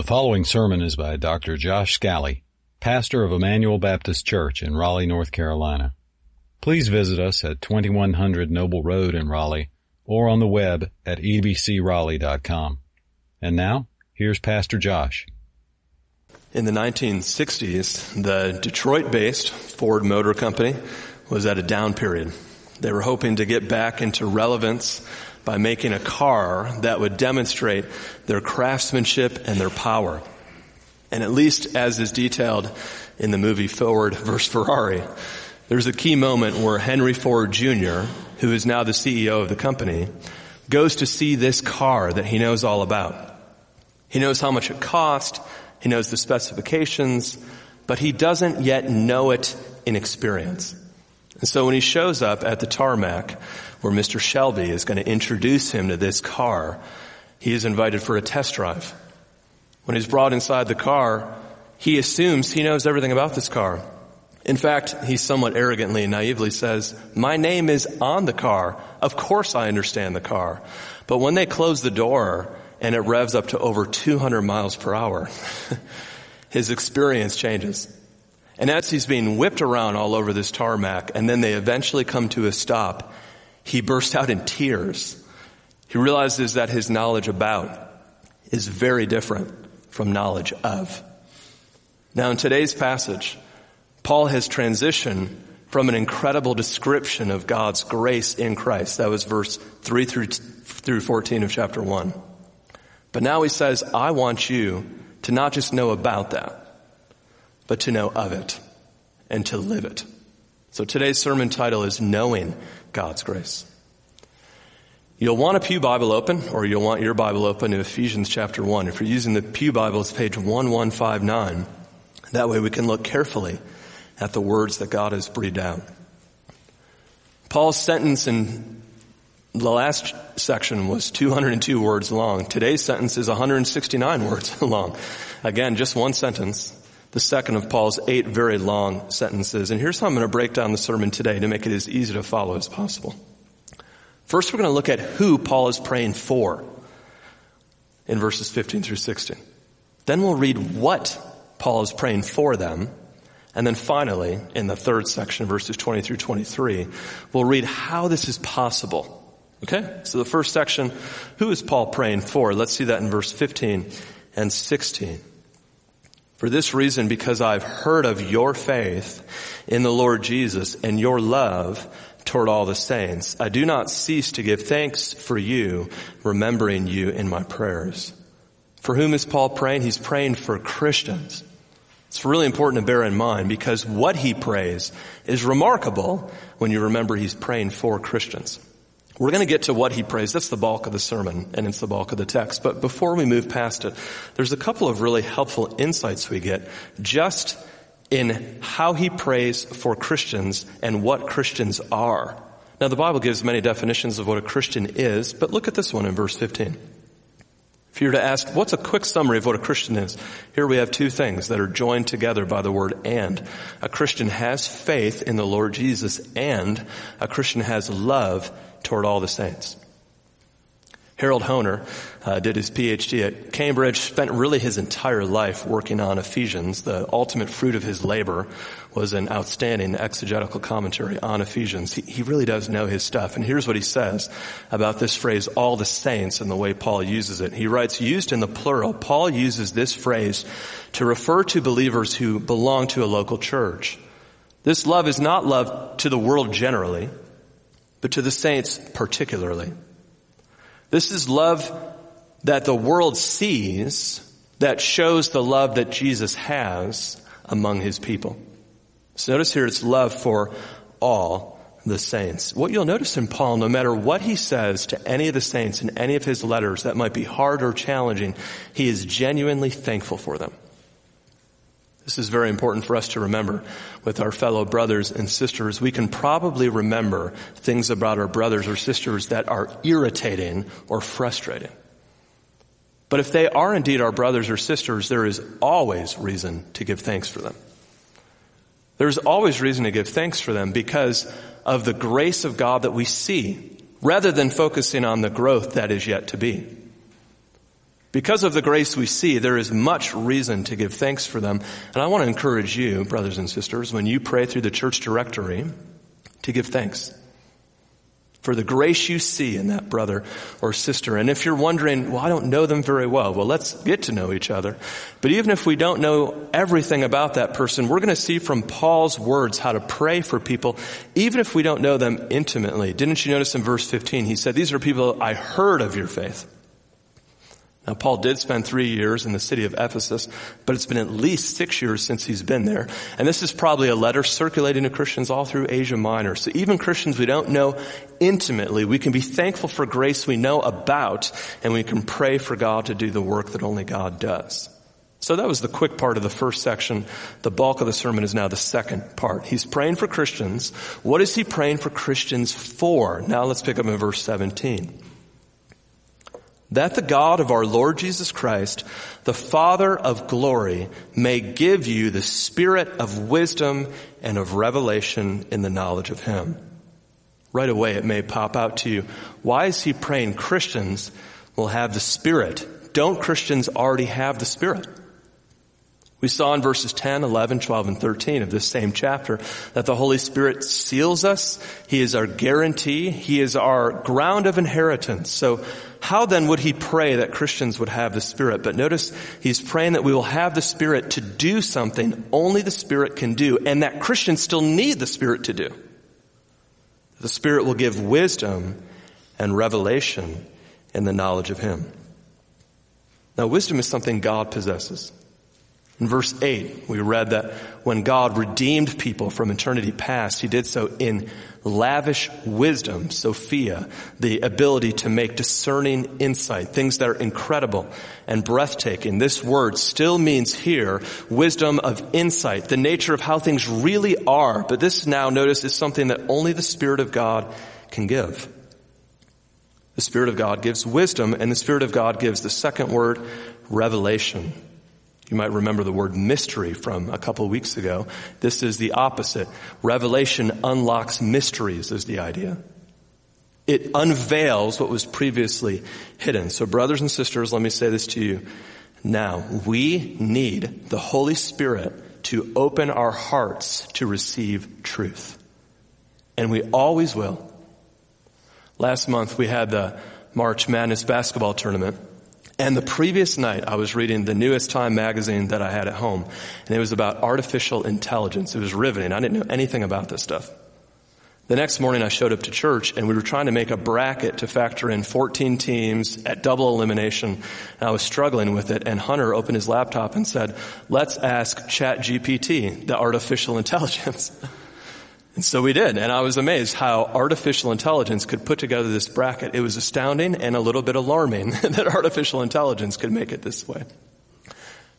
The following sermon is by Dr. Josh Scally, pastor of Emmanuel Baptist Church in Raleigh, North Carolina. Please visit us at 2100 Noble Road in Raleigh or on the web at ebcraleigh.com. And now, here's Pastor Josh. In the 1960s, the Detroit-based Ford Motor Company was at a down period. They were hoping to get back into relevance by making a car that would demonstrate their craftsmanship and their power. And at least as is detailed in the movie Ford vs. Ferrari, there's a key moment where Henry Ford Jr., who is now the CEO of the company, goes to see this car that he knows all about. He knows how much it cost, he knows the specifications, but he doesn't yet know it in experience. And so when he shows up at the tarmac where Mr. Shelby is going to introduce him to this car, he is invited for a test drive. When he's brought inside the car, he assumes he knows everything about this car. In fact, he somewhat arrogantly and naively says, my name is on the car. Of course I understand the car. But when they close the door and it revs up to over 200 miles per hour, his experience changes. And as he's being whipped around all over this tarmac and then they eventually come to a stop, he bursts out in tears. He realizes that his knowledge about is very different from knowledge of. Now in today's passage, Paul has transitioned from an incredible description of God's grace in Christ. That was verse 3 through, through 14 of chapter 1. But now he says, I want you to not just know about that, but to know of it and to live it. So today's sermon title is Knowing God's Grace. You'll want a Pew Bible open, or you'll want your Bible open to Ephesians chapter 1. If you're using the Pew Bible, it's page 1159. That way we can look carefully at the words that God has breathed out. Paul's sentence in the last section was 202 words long. Today's sentence is 169 words long. Again, just one sentence the second of Paul's eight very long sentences. And here's how I'm going to break down the sermon today to make it as easy to follow as possible. First, we're going to look at who Paul is praying for in verses 15 through 16. Then we'll read what Paul is praying for them. And then finally, in the third section, verses 20 through 23, we'll read how this is possible. Okay? So the first section, who is Paul praying for? Let's see that in verse 15 and 16. For this reason, because I've heard of your faith in the Lord Jesus and your love toward all the saints, I do not cease to give thanks for you, remembering you in my prayers. For whom is Paul praying? He's praying for Christians. It's really important to bear in mind because what he prays is remarkable when you remember he's praying for Christians. We're going to get to what he prays. That's the bulk of the sermon and it's the bulk of the text. But before we move past it, there's a couple of really helpful insights we get just in how he prays for Christians and what Christians are. Now the Bible gives many definitions of what a Christian is, but look at this one in verse 15. If you were to ask, what's a quick summary of what a Christian is? Here we have two things that are joined together by the word and. A Christian has faith in the Lord Jesus and a Christian has love toward all the saints. Harold Hoehner uh, did his PhD at Cambridge, spent really his entire life working on Ephesians. The ultimate fruit of his labor was an outstanding exegetical commentary on Ephesians. He, he really does know his stuff. And here's what he says about this phrase, all the saints, and the way Paul uses it. He writes, used in the plural, Paul uses this phrase to refer to believers who belong to a local church. This love is not love to the world generally but to the saints particularly. This is love that the world sees that shows the love that Jesus has among his people. So notice here it's love for all the saints. What you'll notice in Paul, no matter what he says to any of the saints in any of his letters that might be hard or challenging, he is genuinely thankful for them. This is very important for us to remember with our fellow brothers and sisters. We can probably remember things about our brothers or sisters that are irritating or frustrating. But if they are indeed our brothers or sisters, there is always reason to give thanks for them. There's always reason to give thanks for them because of the grace of God that we see rather than focusing on the growth that is yet to be. Because of the grace we see, there is much reason to give thanks for them. And I want to encourage you, brothers and sisters, when you pray through the church directory, to give thanks for the grace you see in that brother or sister. And if you're wondering, well, I don't know them very well, well, let's get to know each other. But even if we don't know everything about that person, we're going to see from Paul's words how to pray for people, even if we don't know them intimately. Didn't you notice in verse 15? He said, these are people I heard of your faith. Now, Paul did spend three years in the city of Ephesus, but it's been at least six years since he's been there. And this is probably a letter circulating to Christians all through Asia Minor. So even Christians we don't know intimately, we can be thankful for grace we know about, and we can pray for God to do the work that only God does. So that was the quick part of the first section. The bulk of the sermon is now the second part. He's praying for Christians. What is he praying for Christians for? Now let's pick up in verse 17 that the God of our Lord Jesus Christ, the Father of glory, may give you the spirit of wisdom and of revelation in the knowledge of Him. Right away it may pop out to you. Why is he praying Christians will have the Spirit? Don't Christians already have the Spirit? We saw in verses 10, 11, 12, and 13 of this same chapter that the Holy Spirit seals us. He is our guarantee. He is our ground of inheritance. So how then would he pray that Christians would have the Spirit? But notice he's praying that we will have the Spirit to do something only the Spirit can do and that Christians still need the Spirit to do. The Spirit will give wisdom and revelation in the knowledge of Him. Now wisdom is something God possesses. In verse 8, we read that when God redeemed people from eternity past, He did so in lavish wisdom, Sophia, the ability to make discerning insight, things that are incredible and breathtaking. This word still means here wisdom of insight, the nature of how things really are. But this now, notice, is something that only the Spirit of God can give. The Spirit of God gives wisdom, and the Spirit of God gives the second word, revelation. You might remember the word mystery from a couple weeks ago. This is the opposite. Revelation unlocks mysteries is the idea. It unveils what was previously hidden. So brothers and sisters, let me say this to you. Now, we need the Holy Spirit to open our hearts to receive truth. And we always will. Last month we had the March Madness basketball tournament. And the previous night, I was reading the newest Time magazine that I had at home, and it was about artificial intelligence. It was riveting. I didn't know anything about this stuff. The next morning, I showed up to church, and we were trying to make a bracket to factor in 14 teams at double elimination. And I was struggling with it, and Hunter opened his laptop and said, let's ask ChatGPT, the artificial intelligence. So we did, and I was amazed how artificial intelligence could put together this bracket. It was astounding and a little bit alarming that artificial intelligence could make it this way.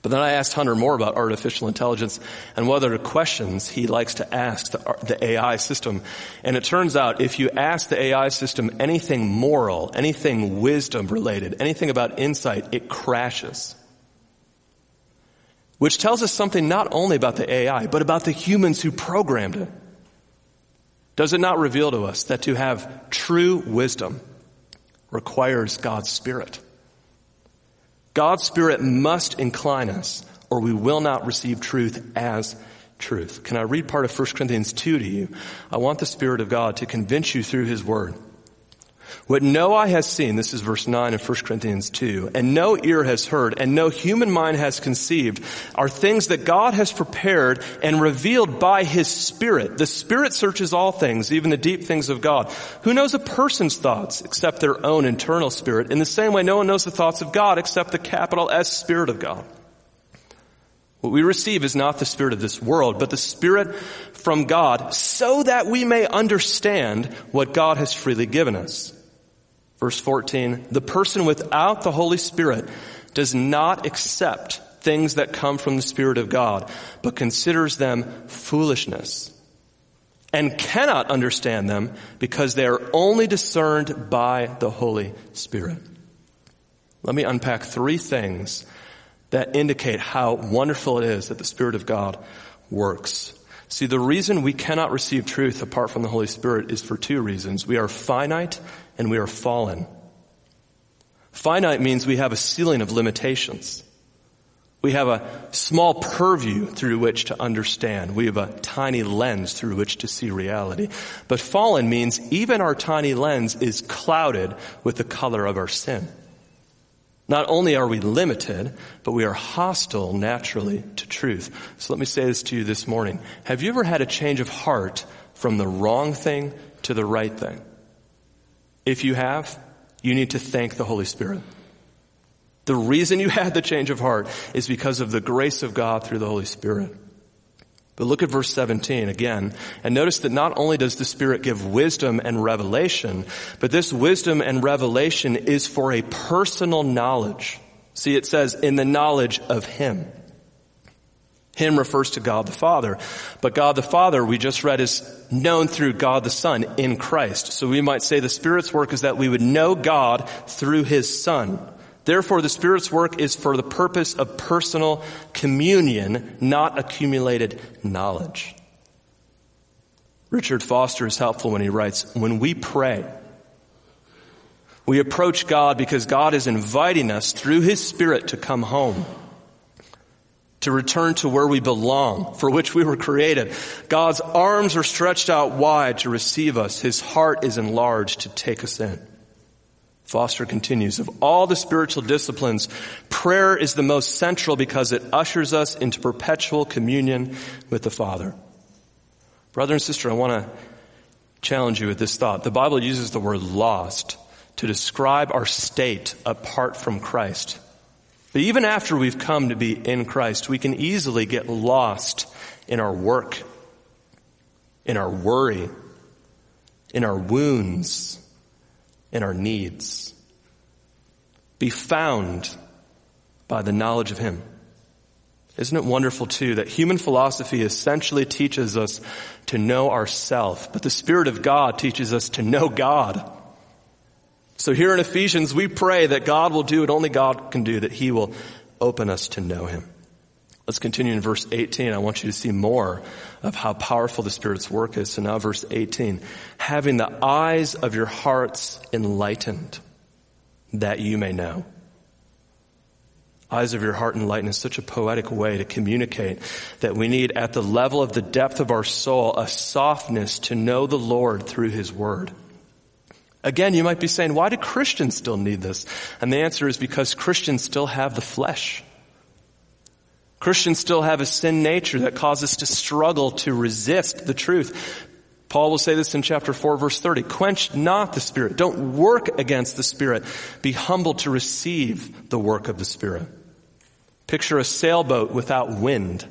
But then I asked Hunter more about artificial intelligence and what other questions he likes to ask the, the, AI system. And it turns out if you ask the AI system anything moral, anything wisdom related, anything about insight, it crashes. Which tells us something not only about the AI, but about the humans who programmed it. Does it not reveal to us that to have true wisdom requires God's Spirit? God's Spirit must incline us or we will not receive truth as truth. Can I read part of 1 Corinthians 2 to you? I want the Spirit of God to convince you through His Word. What no eye has seen, this is verse 9 of 1 Corinthians 2, and no ear has heard, and no human mind has conceived, are things that God has prepared and revealed by His Spirit. The Spirit searches all things, even the deep things of God. Who knows a person's thoughts except their own internal spirit? In the same way, no one knows the thoughts of God except the capital S Spirit of God. What we receive is not the spirit of this world, but the spirit from God so that we may understand what God has freely given us. Verse 14, the person without the Holy Spirit does not accept things that come from the Spirit of God, but considers them foolishness and cannot understand them because they are only discerned by the Holy Spirit. Let me unpack three things that indicate how wonderful it is that the Spirit of God works. See, the reason we cannot receive truth apart from the Holy Spirit is for two reasons. We are finite and we are fallen. Finite means we have a ceiling of limitations. We have a small purview through which to understand. We have a tiny lens through which to see reality. But fallen means even our tiny lens is clouded with the color of our sin. Not only are we limited, but we are hostile naturally to truth. So let me say this to you this morning. Have you ever had a change of heart from the wrong thing to the right thing? If you have, you need to thank the Holy Spirit. The reason you had the change of heart is because of the grace of God through the Holy Spirit. But look at verse 17 again, and notice that not only does the Spirit give wisdom and revelation, but this wisdom and revelation is for a personal knowledge. See, it says, in the knowledge of Him. Him refers to God the Father. But God the Father, we just read, is known through God the Son in Christ. So we might say the Spirit's work is that we would know God through His Son. Therefore, the Spirit's work is for the purpose of personal communion, not accumulated knowledge. Richard Foster is helpful when he writes, when we pray, we approach God because God is inviting us through His Spirit to come home, to return to where we belong, for which we were created. God's arms are stretched out wide to receive us. His heart is enlarged to take us in. Foster continues, of all the spiritual disciplines, prayer is the most central because it ushers us into perpetual communion with the Father. Brother and sister, I want to challenge you with this thought. The Bible uses the word lost to describe our state apart from Christ. But even after we've come to be in Christ, we can easily get lost in our work, in our worry, in our wounds, in our needs. Be found by the knowledge of Him. Isn't it wonderful too that human philosophy essentially teaches us to know ourself, but the Spirit of God teaches us to know God. So here in Ephesians, we pray that God will do what only God can do, that He will open us to know Him. Let's continue in verse 18. I want you to see more of how powerful the Spirit's work is. So now verse 18. Having the eyes of your hearts enlightened that you may know. Eyes of your heart enlightened is such a poetic way to communicate that we need at the level of the depth of our soul a softness to know the Lord through His Word. Again, you might be saying, why do Christians still need this? And the answer is because Christians still have the flesh. Christians still have a sin nature that causes us to struggle to resist the truth. Paul will say this in chapter 4 verse 30. Quench not the Spirit. Don't work against the Spirit. Be humble to receive the work of the Spirit. Picture a sailboat without wind.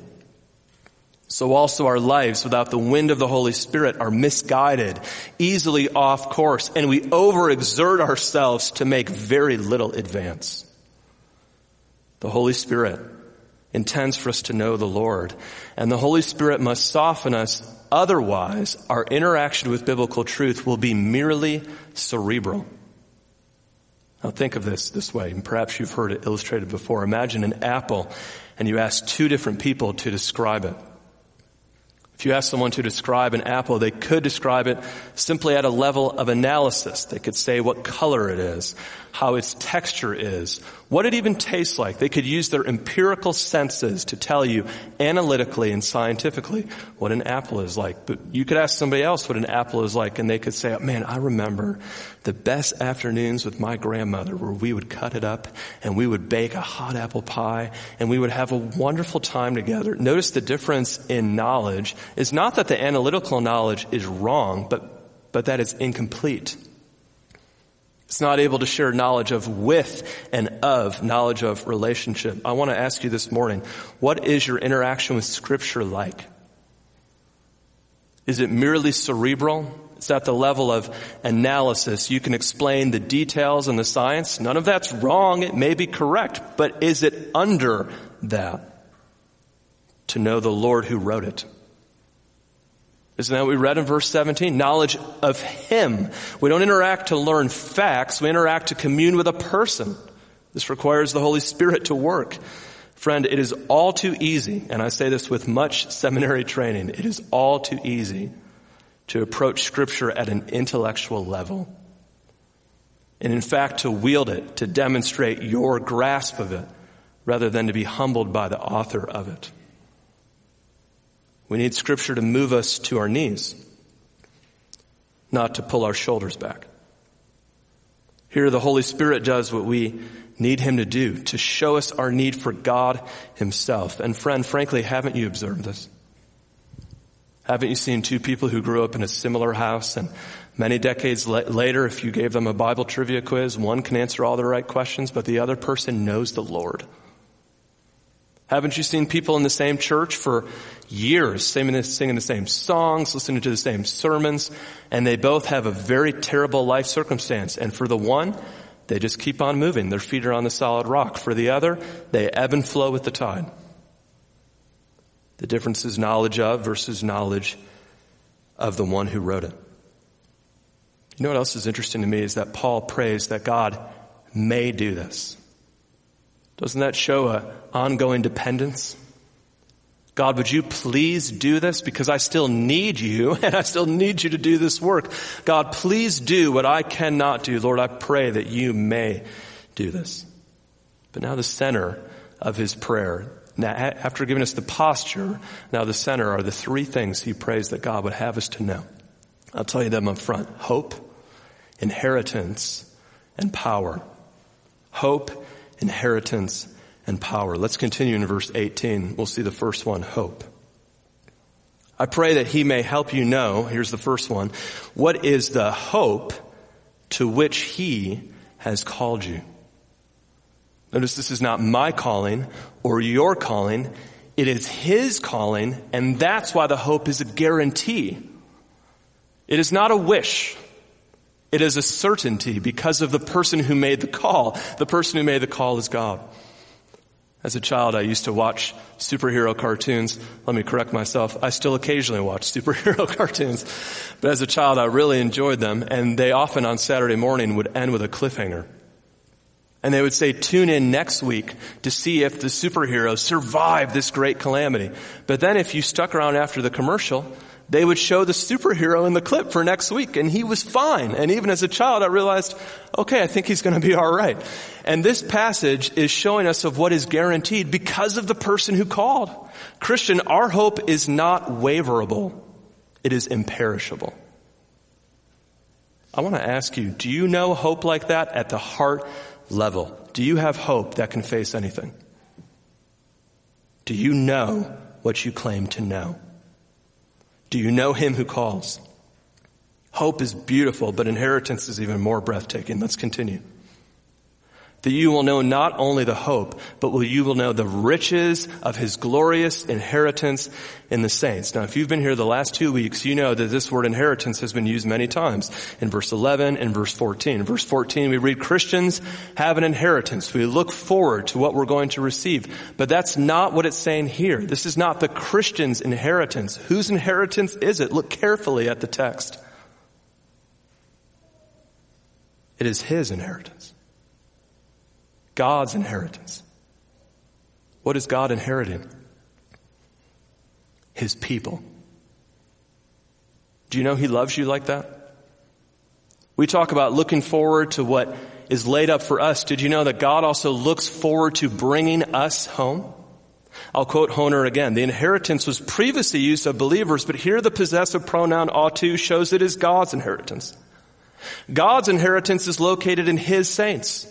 So also our lives without the wind of the Holy Spirit are misguided, easily off course, and we overexert ourselves to make very little advance. The Holy Spirit intends for us to know the Lord. And the Holy Spirit must soften us. Otherwise, our interaction with biblical truth will be merely cerebral. Now think of this this way, and perhaps you've heard it illustrated before. Imagine an apple and you ask two different people to describe it. If you ask someone to describe an apple, they could describe it simply at a level of analysis. They could say what color it is, how its texture is, what it even tastes like. They could use their empirical senses to tell you analytically and scientifically what an apple is like. But you could ask somebody else what an apple is like and they could say, man, I remember the best afternoons with my grandmother where we would cut it up and we would bake a hot apple pie and we would have a wonderful time together. Notice the difference in knowledge is not that the analytical knowledge is wrong, but, but that it's incomplete. It's not able to share knowledge of with and of knowledge of relationship. I want to ask you this morning, what is your interaction with scripture like? Is it merely cerebral? It's at the level of analysis. You can explain the details and the science. None of that's wrong. It may be correct, but is it under that? To know the Lord who wrote it. Isn't that what we read in verse 17? Knowledge of Him. We don't interact to learn facts. We interact to commune with a person. This requires the Holy Spirit to work. Friend, it is all too easy, and I say this with much seminary training, it is all too easy to approach scripture at an intellectual level. and in fact to wield it, to demonstrate your grasp of it, rather than to be humbled by the author of it. We need scripture to move us to our knees, not to pull our shoulders back. Here the Holy Spirit does what we need Him to do, to show us our need for God Himself. And friend, frankly, haven't you observed this? Haven't you seen two people who grew up in a similar house and many decades la- later, if you gave them a Bible trivia quiz, one can answer all the right questions, but the other person knows the Lord? Haven't you seen people in the same church for years singing the, same songs, listening to the same sermons, and they both have a very terrible life circumstance. And for the one, they just keep on moving. Their feet are on the solid rock. For the other, they ebb and flow with the tide. The difference is knowledge of versus knowledge of the one who wrote it. You know what else is interesting to me is that Paul prays that God may do this. Doesn't that show an ongoing dependence? God, would you please do this because I still need you and I still need you to do this work. God, please do what I cannot do. Lord, I pray that you may do this. But now the center of his prayer, now after giving us the posture, now the center are the three things he prays that God would have us to know. I'll tell you them up front. Hope, inheritance, and power. Hope, inheritance, and power. Let's continue in verse 18. We'll see the first one, hope. I pray that he may help you know, here's the first one, what is the hope to which he has called you. Notice this is not my calling or your calling. It is his calling, and that's why the hope is a guarantee. It is not a wish. It is a certainty because of the person who made the call. The person who made the call is God. As a child, I used to watch superhero cartoons. Let me correct myself. I still occasionally watch superhero cartoons. But as a child, I really enjoyed them, and they often on Saturday morning would end with a cliffhanger. And they would say, tune in next week to see if the superhero survived this great calamity. But then if you stuck around after the commercial, they would show the superhero in the clip for next week and he was fine. And even as a child, I realized, okay, I think he's going to be all right. And this passage is showing us of what is guaranteed because of the person who called. Christian, our hope is not waverable. It is imperishable. I want to ask you, do you know hope like that at the heart level? Do you have hope that can face anything? Do you know what you claim to know? Do you know him who calls? Hope is beautiful, but inheritance is even more breathtaking. Let's continue. That you will know not only the hope, but you will know the riches of his glorious inheritance in the saints. Now, if you've been here the last two weeks, you know that this word inheritance has been used many times in verse 11 and verse 14. In verse 14, we read Christians have an inheritance. We look forward to what we're going to receive. But that's not what it's saying here. This is not the Christian's inheritance. Whose inheritance is it? Look carefully at the text. It is his inheritance. God's inheritance. What is God inheriting? His people. Do you know He loves you like that? We talk about looking forward to what is laid up for us. Did you know that God also looks forward to bringing us home? I'll quote Hoehner again. The inheritance was previously used of believers, but here the possessive pronoun autou shows it is God's inheritance. God's inheritance is located in His saints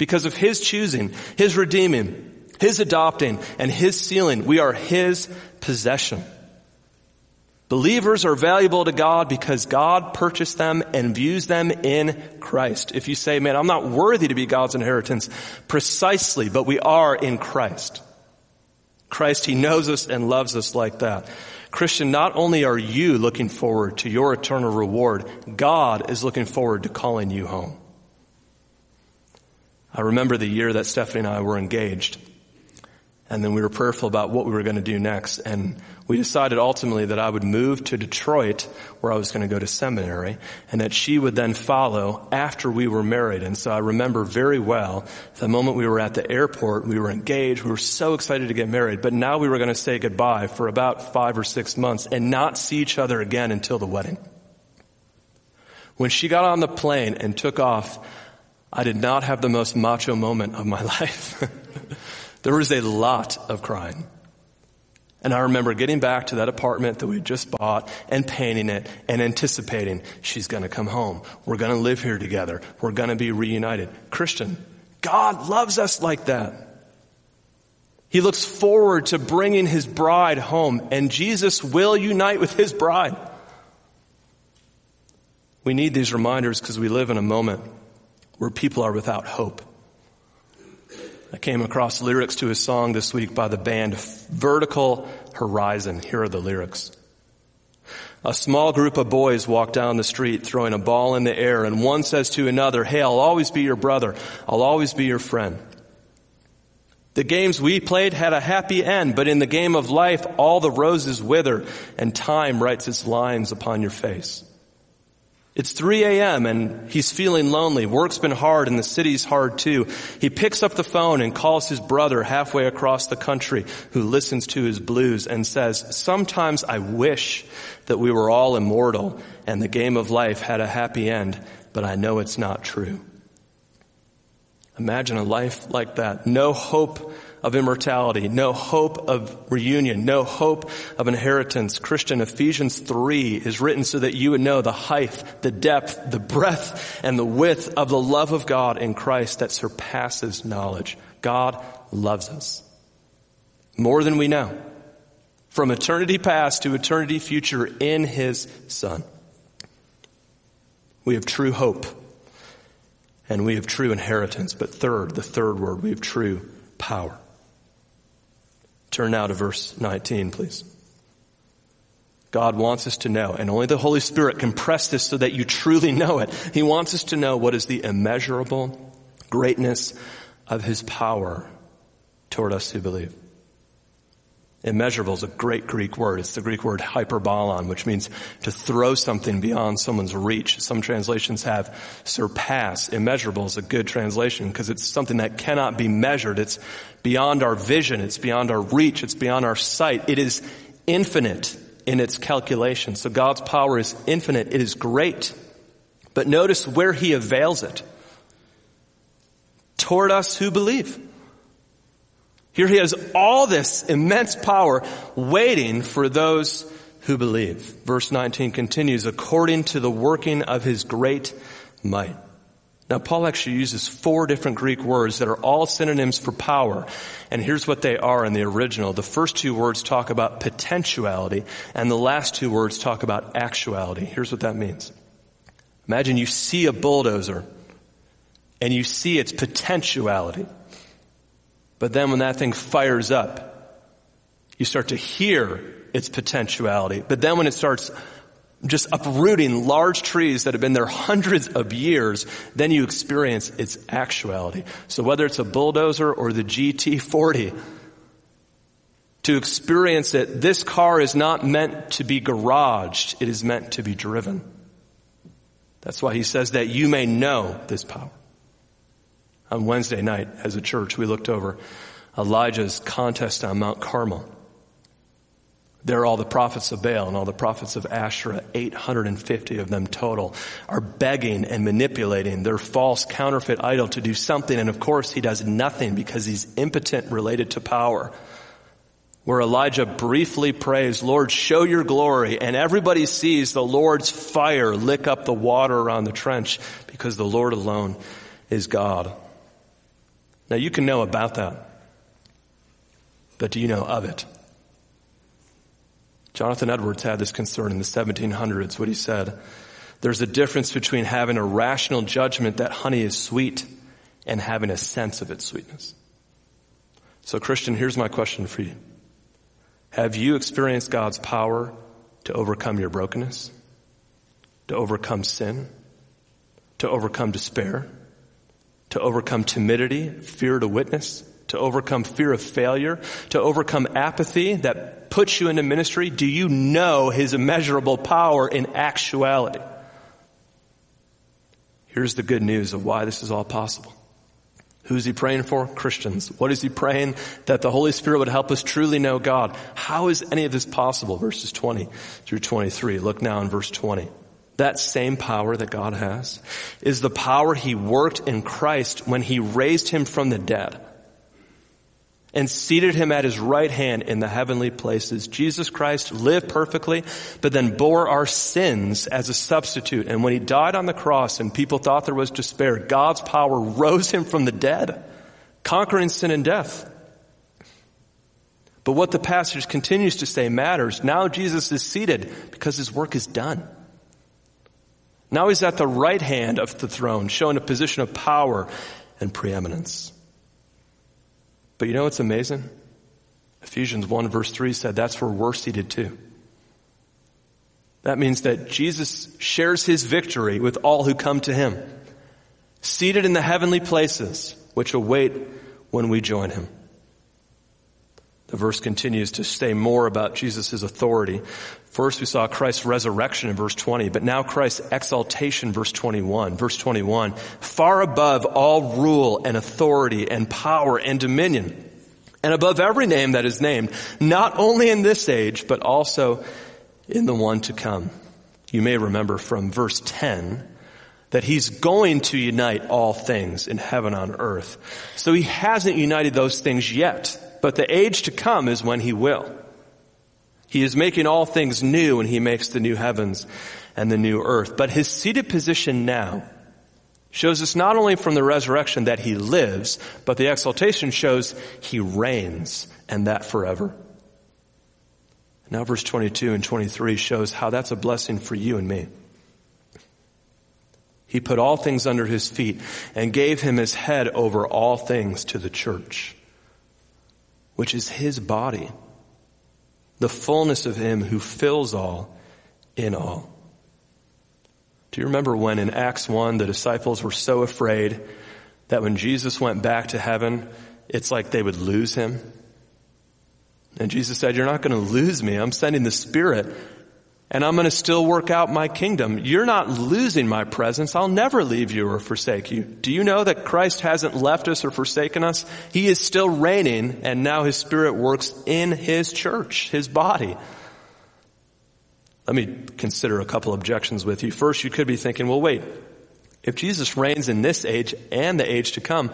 because of His choosing, His redeeming, His adopting, and His sealing. We are His possession. Believers are valuable to God because God purchased them and views them in Christ. If you say, man, I'm not worthy to be God's inheritance, precisely, but we are in Christ. Christ, He knows us and loves us like that. Christian, not only are you looking forward to your eternal reward, God is looking forward to calling you home. I remember the year that Stephanie and I were engaged. And then we were prayerful about what we were going to do next. And we decided ultimately that I would move to Detroit where I was going to go to seminary and that she would then follow after we were married. And so I remember very well the moment we were at the airport, we were engaged, we were so excited to get married, but now we were going to say goodbye for about five or six months and not see each other again until the wedding. When she got on the plane and took off, I did not have the most macho moment of my life. there was a lot of crying. And I remember getting back to that apartment that we just bought and painting it and anticipating she's going to come home. We're going to live here together. We're going to be reunited. Christian, God loves us like that. He looks forward to bringing his bride home and Jesus will unite with his bride. We need these reminders because we live in a moment where people are without hope. I came across lyrics to a song this week by the band Vertical Horizon. Here are the lyrics. A small group of boys walk down the street throwing a ball in the air and one says to another, Hey, I'll always be your brother. I'll always be your friend. The games we played had a happy end, but in the game of life, all the roses wither and time writes its lines upon your face. It's 3 a.m. and he's feeling lonely. Work's been hard and the city's hard too. He picks up the phone and calls his brother halfway across the country who listens to his blues and says, sometimes I wish that we were all immortal and the game of life had a happy end, but I know it's not true. Imagine a life like that. No hope of immortality, no hope of reunion, no hope of inheritance. Christian, Ephesians 3 is written so that you would know the height, the depth, the breadth, and the width of the love of God in Christ that surpasses knowledge. God loves us more than we know. From eternity past to eternity future in His Son. We have true hope and we have true inheritance. But third, the third word, we have true power. Turn now to verse 19, please. God wants us to know, and only the Holy Spirit can press this so that you truly know it. He wants us to know what is the immeasurable greatness of His power toward us who believe. Immeasurable is a great Greek word. It's the Greek word hyperbolon, which means to throw something beyond someone's reach. Some translations have surpass. Immeasurable is a good translation because it's something that cannot be measured. It's beyond our vision. It's beyond our reach. It's beyond our sight. It is infinite in its calculation. So God's power is infinite. It is great. But notice where he avails it. Toward us who believe. Here he has all this immense power waiting for those who believe. Verse 19 continues, according to the working of his great might. Now Paul actually uses four different Greek words that are all synonyms for power. And here's what they are in the original. The first two words talk about potentiality and the last two words talk about actuality. Here's what that means. Imagine you see a bulldozer and you see its potentiality. But then when that thing fires up, you start to hear its potentiality. But then when it starts just uprooting large trees that have been there hundreds of years, then you experience its actuality. So whether it's a bulldozer or the GT40, to experience it, this car is not meant to be garaged. It is meant to be driven. That's why he says that you may know this power on Wednesday night as a church, we looked over Elijah's contest on Mount Carmel. There, all the prophets of Baal and all the prophets of Asherah, 850 of them total, are begging and manipulating their false counterfeit idol to do something. And of course, he does nothing because he's impotent related to power. Where Elijah briefly prays, Lord, show your glory. And everybody sees the Lord's fire lick up the water around the trench because the Lord alone is God. Now you can know about that. But do you know of it? Jonathan Edwards had this concern in the 1700s, what he said. There's a difference between having a rational judgment that honey is sweet and having a sense of its sweetness. So Christian, here's my question for you. Have you experienced God's power to overcome your brokenness? To overcome sin? To overcome despair? To overcome timidity, fear to witness, to overcome fear of failure, to overcome apathy that puts you into ministry? Do you know His immeasurable power in actuality? Here's the good news of why this is all possible. Who's he praying for? Christians. What is he praying? That the Holy Spirit would help us truly know God. How is any of this possible? Verses 20 through 23. Look now in verse 20. That same power that God has, is the power he worked in Christ when he raised him from the dead and seated him at his right hand in the heavenly places. Jesus Christ lived perfectly, but then bore our sins as a substitute. And when he died on the cross and people thought there was despair, God's power rose him from the dead, conquering sin and death. But what the passage continues to say matters. Now Jesus is seated because his work is done. Now he's at the right hand of the throne, showing a position of power and preeminence. But you know what's amazing? Ephesians 1 verse 3 said that's where we're seated too. That means that Jesus shares his victory with all who come to him, seated in the heavenly places which await when we join him. The verse continues to say more about Jesus' authority. First, we saw Christ's resurrection in verse 20, but now Christ's exaltation, verse 21. Verse 21, far above all rule and authority and power and dominion, and above every name that is named, not only in this age, but also in the one to come. You may remember from verse 10 that he's going to unite all things in heaven on earth. So he hasn't united those things yet but the age to come is when he will. He is making all things new and he makes the new heavens and the new earth. But his seated position now shows us not only from the resurrection that he lives, but the exaltation shows he reigns and that forever. Now verse 22 and 23 shows how that's a blessing for you and me. He put all things under his feet and gave him his head over all things to the church which is his body, the fullness of him who fills all in all. Do you remember when in Acts 1 the disciples were so afraid that when Jesus went back to heaven, it's like they would lose him? And Jesus said, You're not going to lose me. I'm sending the Spirit and I'm going to still work out my kingdom. You're not losing my presence. I'll never leave you or forsake you. Do you know that Christ hasn't left us or forsaken us? He is still reigning and now his spirit works in his church, his body. Let me consider a couple objections with you. First, you could be thinking, well, wait, if Jesus reigns in this age and the age to come,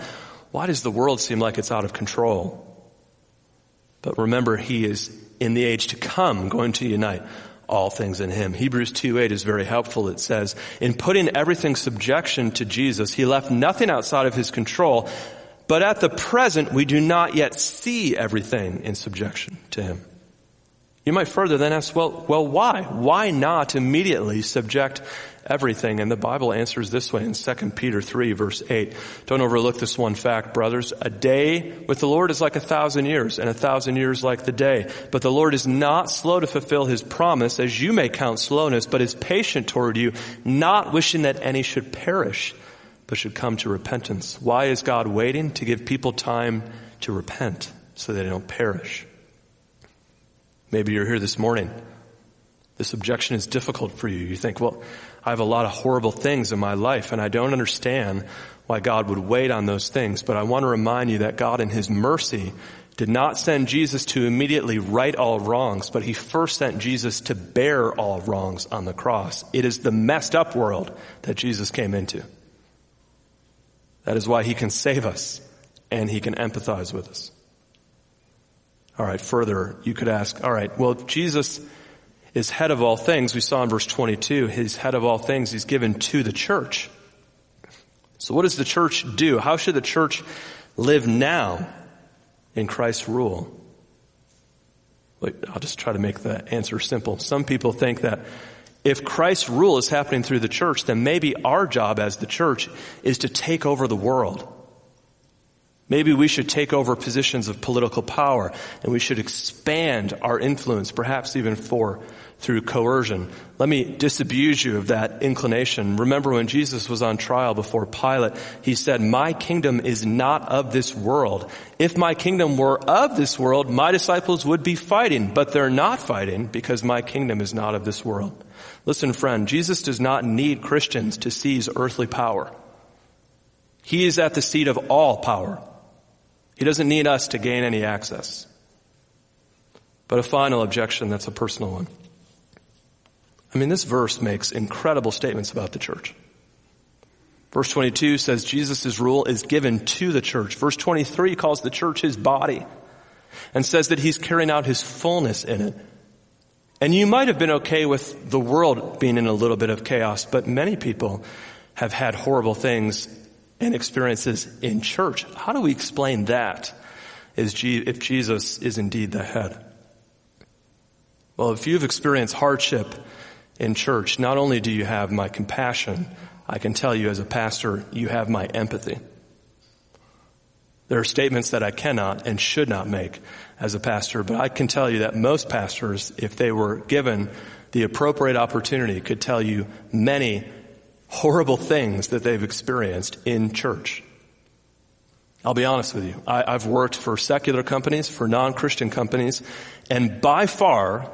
why does the world seem like it's out of control? But remember, he is in the age to come going to unite all things in him. Hebrews 2:8 is very helpful. It says, "In putting everything subjection to Jesus, he left nothing outside of his control, but at the present we do not yet see everything in subjection to him." You might further then ask, well, well, why? Why not immediately subject everything? And the Bible answers this way in 2 Peter 3 verse 8. Don't overlook this one fact, brothers. A day with the Lord is like a thousand years, and a thousand years like the day. But the Lord is not slow to fulfill his promise, as you may count slowness, but is patient toward you, not wishing that any should perish, but should come to repentance. Why is God waiting? To give people time to repent, so they don't perish. Maybe you're here this morning. This objection is difficult for you. You think, well, I have a lot of horrible things in my life and I don't understand why God would wait on those things. But I want to remind you that God in His mercy did not send Jesus to immediately right all wrongs, but He first sent Jesus to bear all wrongs on the cross. It is the messed up world that Jesus came into. That is why He can save us and He can empathize with us. All right, further, you could ask, all right, well, Jesus is head of all things. We saw in verse 22, he's head of all things. He's given to the church. So what does the church do? How should the church live now in Christ's rule? I'll just try to make the answer simple. Some people think that if Christ's rule is happening through the church, then maybe our job as the church is to take over the world. Maybe we should take over positions of political power and we should expand our influence, perhaps even for through coercion. Let me disabuse you of that inclination. Remember when Jesus was on trial before Pilate, he said, my kingdom is not of this world. If my kingdom were of this world, my disciples would be fighting, but they're not fighting because my kingdom is not of this world. Listen friend, Jesus does not need Christians to seize earthly power. He is at the seat of all power. He doesn't need us to gain any access. But a final objection that's a personal one. I mean, this verse makes incredible statements about the church. Verse 22 says Jesus' rule is given to the church. Verse 23 calls the church his body and says that he's carrying out his fullness in it. And you might have been okay with the world being in a little bit of chaos, but many people have had horrible things and experiences in church. How do we explain that if Jesus is indeed the head? Well, if you've experienced hardship in church, not only do you have my compassion, I can tell you as a pastor, you have my empathy. There are statements that I cannot and should not make as a pastor, but I can tell you that most pastors, if they were given the appropriate opportunity, could tell you many horrible things that they've experienced in church. I'll be honest with you. I, have worked for secular companies, for non-Christian companies, and by far,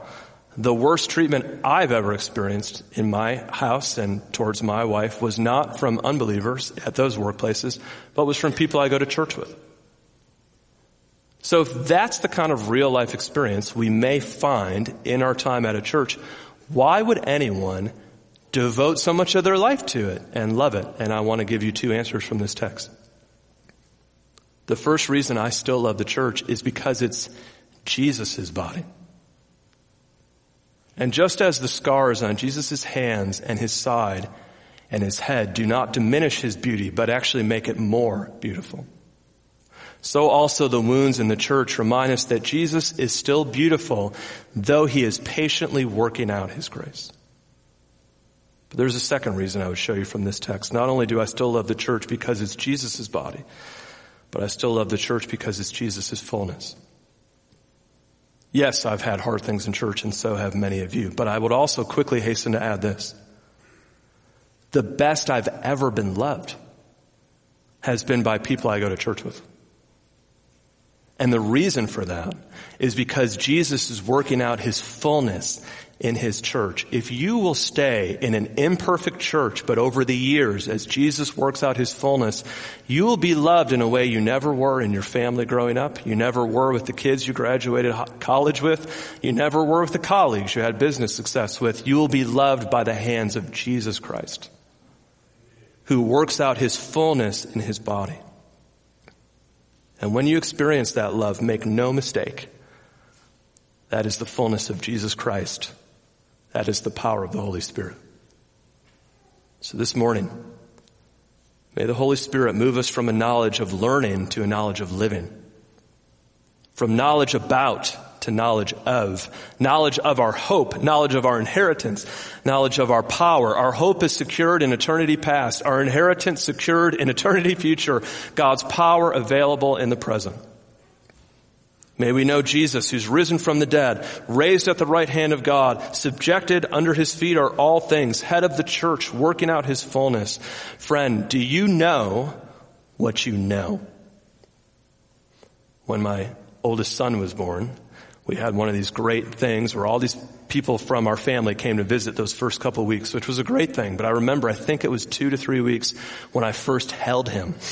the worst treatment I've ever experienced in my house and towards my wife was not from unbelievers at those workplaces, but was from people I go to church with. So if that's the kind of real life experience we may find in our time at a church, why would anyone devote so much of their life to it and love it? And I want to give you two answers from this text. The first reason I still love the church is because it's Jesus' body. And just as the scars on Jesus' hands and his side and his head do not diminish his beauty, but actually make it more beautiful. So also the wounds in the church remind us that Jesus is still beautiful, though he is patiently working out his grace. But there's a second reason I would show you from this text. Not only do I still love the church because it's Jesus' body, but I still love the church because it's Jesus' fullness. Yes, I've had hard things in church and so have many of you, but I would also quickly hasten to add this. The best I've ever been loved has been by people I go to church with. And the reason for that is because Jesus is working out his fullness in his church. If you will stay in an imperfect church, but over the years, as Jesus works out his fullness, you will be loved in a way you never were in your family growing up. You never were with the kids you graduated college with. You never were with the colleagues you had business success with. You will be loved by the hands of Jesus Christ, who works out his fullness in his body. And when you experience that love, make no mistake. That is the fullness of Jesus Christ that is the power of the Holy Spirit. So this morning, may the Holy Spirit move us from a knowledge of learning to a knowledge of living. From knowledge about to knowledge of. Knowledge of our hope, knowledge of our inheritance, knowledge of our power. Our hope is secured in eternity past. Our inheritance secured in eternity future. God's power available in the present. May we know Jesus, who's risen from the dead, raised at the right hand of God, subjected under his feet are all things, head of the church, working out his fullness. Friend, do you know what you know? When my oldest son was born, we had one of these great things where all these people from our family came to visit those first couple weeks, which was a great thing. But I remember, I think it was two to three weeks when I first held him.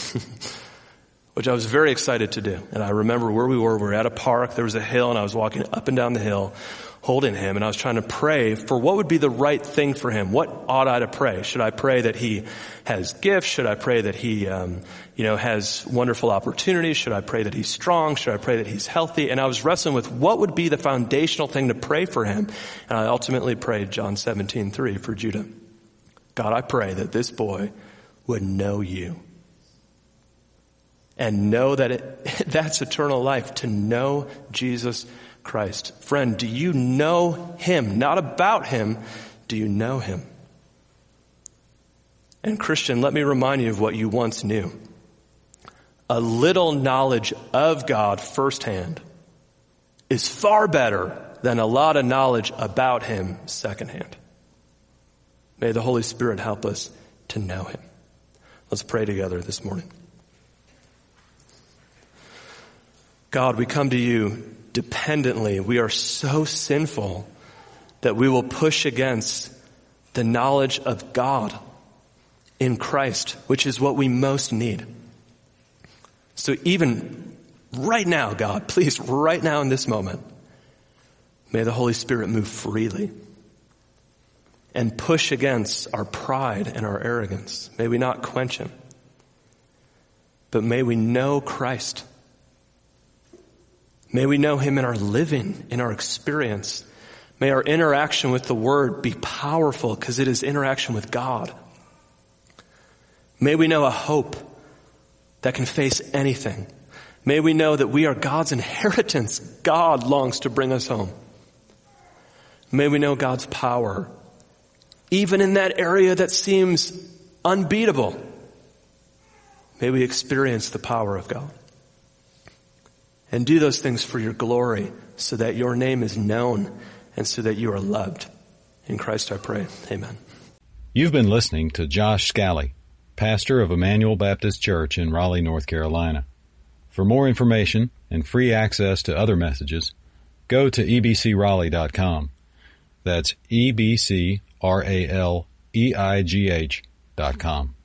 which I was very excited to do. And I remember where we were. We were at a park. There was a hill and I was walking up and down the hill holding him and I was trying to pray for what would be the right thing for him. What ought I to pray? Should I pray that he has gifts? Should I pray that he, um, you know, has wonderful opportunities? Should I pray that he's strong? Should I pray that he's healthy? And I was wrestling with what would be the foundational thing to pray for him. And I ultimately prayed John 17, 3 for Judah. God, I pray that this boy would know you and know that it, that's eternal life, to know Jesus Christ. Friend, do you know Him? Not about Him, do you know Him? And Christian, let me remind you of what you once knew. A little knowledge of God firsthand is far better than a lot of knowledge about Him secondhand. May the Holy Spirit help us to know Him. Let's pray together this morning. God, we come to you dependently. We are so sinful that we will push against the knowledge of God in Christ, which is what we most need. So even right now, God, please, right now in this moment, may the Holy Spirit move freely. and push against our pride and our arrogance. May we not quench him, but may we know Christ. May we know him in our living, in our experience. May our interaction with the Word be powerful because it is interaction with God. May we know a hope that can face anything. May we know that we are God's inheritance. God longs to bring us home. May we know God's power, even in that area that seems unbeatable. May we experience the power of God. And do those things for your glory so that your name is known and so that you are loved. In Christ I pray. Amen. You've been listening to Josh Scally, pastor of Emmanuel Baptist Church in Raleigh, North Carolina. For more information and free access to other messages, go to ebcraleigh.com. That's E B C R A L E I G H dot com.